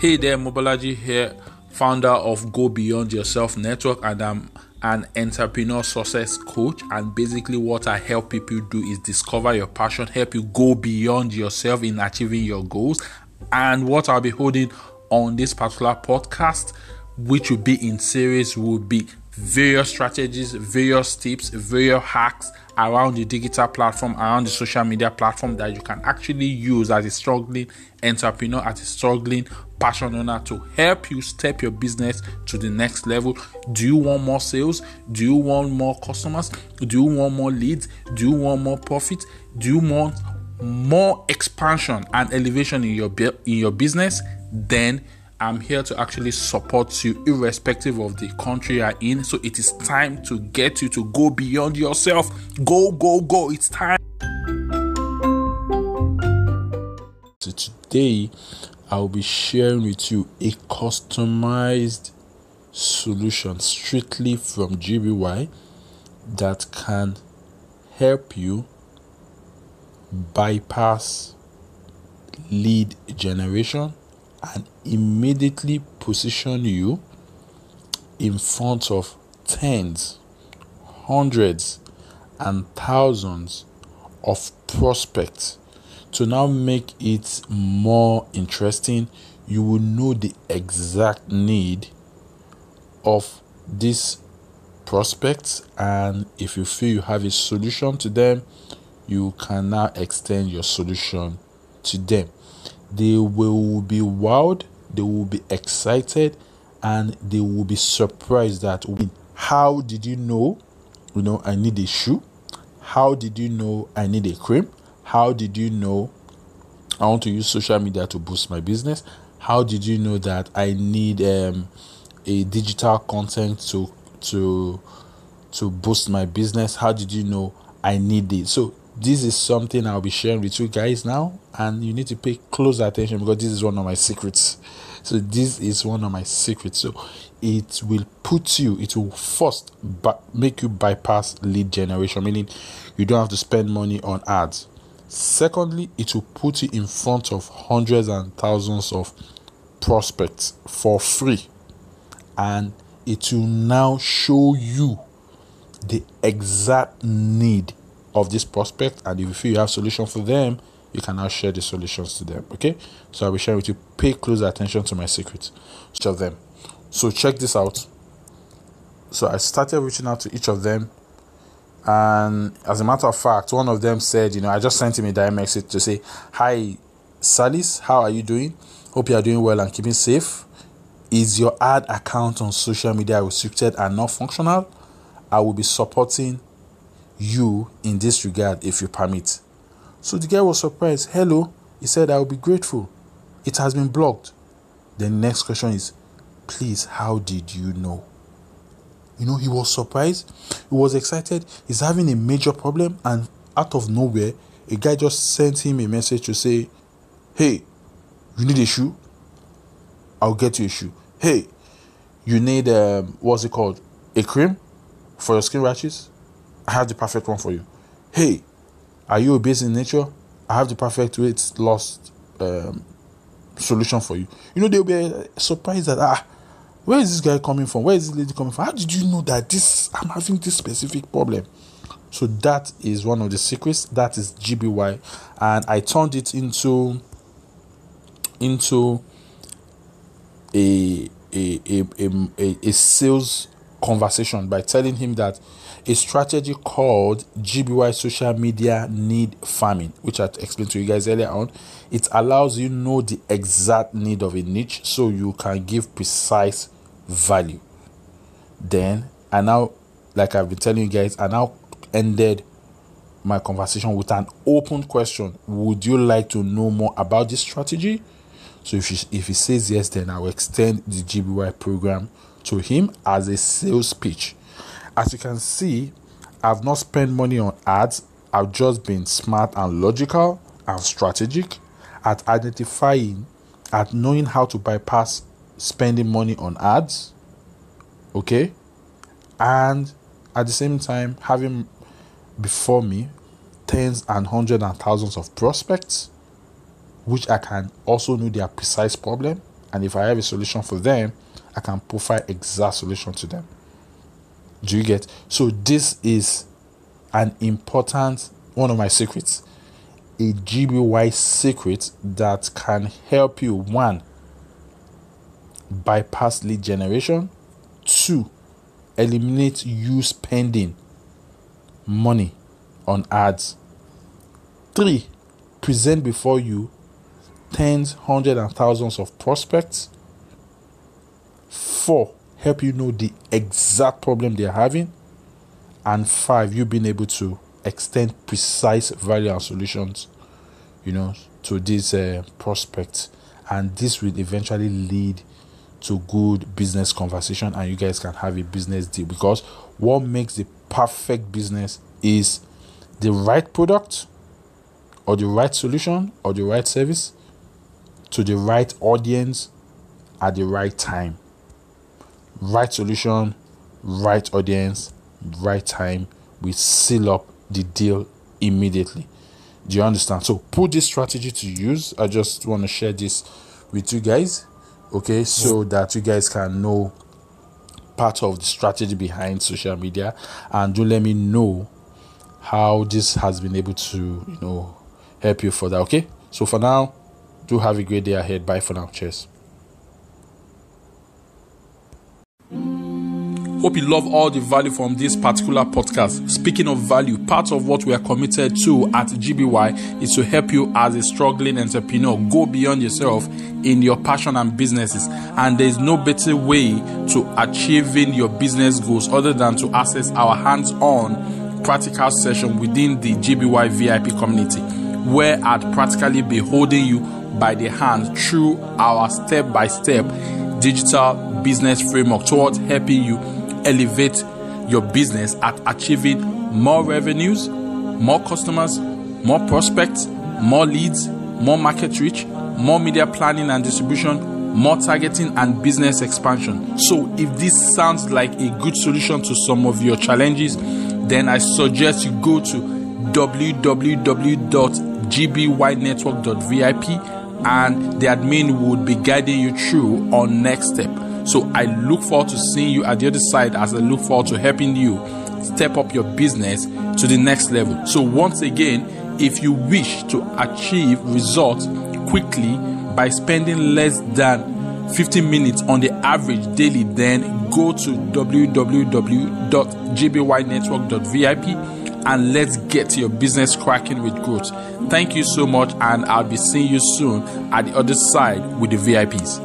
Hey there, Mobolaji here, founder of Go Beyond Yourself Network, and I'm an entrepreneur success coach. And basically, what I help people do is discover your passion, help you go beyond yourself in achieving your goals. And what I'll be holding on this particular podcast, which will be in series, will be various strategies, various tips, various hacks around the digital platform, around the social media platform that you can actually use as a struggling entrepreneur, as a struggling passion owner to help you step your business to the next level. Do you want more sales? Do you want more customers? Do you want more leads? Do you want more profit? Do you want more expansion and elevation in your in your business? Then I'm here to actually support you irrespective of the country you're in. So it is time to get you to go beyond yourself. Go, go, go. It's time. So today I will be sharing with you a customized solution strictly from GBY that can help you bypass lead generation and immediately position you in front of tens, hundreds, and thousands of prospects. To now make it more interesting, you will know the exact need of these prospects, and if you feel you have a solution to them, you can now extend your solution to them they will be wild, they will be excited, and they will be surprised that how did you know, you know, I need a shoe? How did you know I need a cream? How did you know I want to use social media to boost my business? How did you know that I need um, a digital content to to to boost my business? How did you know I need it? So this is something I'll be sharing with you guys now, and you need to pay close attention because this is one of my secrets. So, this is one of my secrets. So, it will put you, it will first but make you bypass lead generation, meaning you don't have to spend money on ads. Secondly, it will put you in front of hundreds and thousands of prospects for free, and it will now show you the exact need of this prospect and if you feel you have solution for them you can now share the solutions to them okay? So i'll be sharing with you pay close attention to my secrets each of them. So check this out. So i started reaching out to each of them and as a matter of fact one of them said you know i just sent him a direct message to say hi salis how are you doing? Hope you are doing well and keeping safe. Is your ad account on social media restricted and not functional? I will be supporting you in this regard if you permit. So the guy was surprised. Hello, he said, I will be grateful. It has been blocked. The next question is, please, how did you know? You know, he was surprised. He was excited. He's having a major problem, and out of nowhere, a guy just sent him a message to say, Hey, you need a shoe? I'll get you a shoe. Hey, you need um, what's it called? A cream for your skin rashes? I have the perfect one for you. Hey, are you obese in nature? I have the perfect weight loss um, solution for you. You know, they'll be surprised that, ah, where is this guy coming from? Where is this lady coming from? How did you know that this, I'm having this specific problem? So that is one of the secrets. That is GBY. And I turned it into, into a, a, a, a, a sales conversation by telling him that a strategy called GBY social media need farming, which I explained to you guys earlier on. It allows you know the exact need of a niche so you can give precise value. Then I now, like I've been telling you guys, I now ended my conversation with an open question. Would you like to know more about this strategy? So if he, if he says yes, then I will extend the GBY program to him as a sales pitch as you can see, I've not spent money on ads. I've just been smart and logical and strategic at identifying, at knowing how to bypass spending money on ads. Okay? And at the same time, having before me tens and hundreds and thousands of prospects, which I can also know their precise problem And if I have a solution for them, I can provide exact solution to them. Do you get? So this is an important one of my secrets. A GBY secret that can help you one bypass lead generation, two eliminate you spending money on ads, three present before you tens, hundreds, and thousands of prospects. Four, help you know the exact problem they're having. And five, you being able to extend precise value and solutions, you know, to these uh, prospects. And this will eventually lead to good business conversation and you guys can have a business deal because what makes the perfect business is the right product or the right solution or the right service to the right audience at the right time. Right solution, right audience, right time. We seal up the deal immediately. Do you understand? So put this strategy to use. I just want to share this with you guys. Okay, so that you guys can know part of the strategy behind social media and do let me know how this has been able to, you know, help you for that. Okay, so for now, do have a great day ahead. Bye for now. Cheers. Hope you love all the value from this particular podcast. Speaking of value, part of what we are committed to at GBY is to help you as a struggling entrepreneur go beyond yourself in your passion and businesses. And there is no better way to achieving your business goals other than to access our hands on practical session within the GBY VIP community where I'd practically be holding you by the hand through our step by step digital business framework towards helping you elevate your business at achieving more revenues, more customers, more prospects, more leads, more market reach, more media planning and distribution, more targeting and business expansion. So, if this sounds like a good solution to some of your challenges, then I suggest you go to www gbynetwork.vip and the admin would be guiding you through on next step. So I look forward to seeing you at the other side as I look forward to helping you step up your business to the next level. So once again, if you wish to achieve results quickly by spending less than 15 minutes on the average daily, then go to www.gbynetwork.vip and let's get your business cracking with growth. Thank you so much, and I'll be seeing you soon at the other side with the VIPs.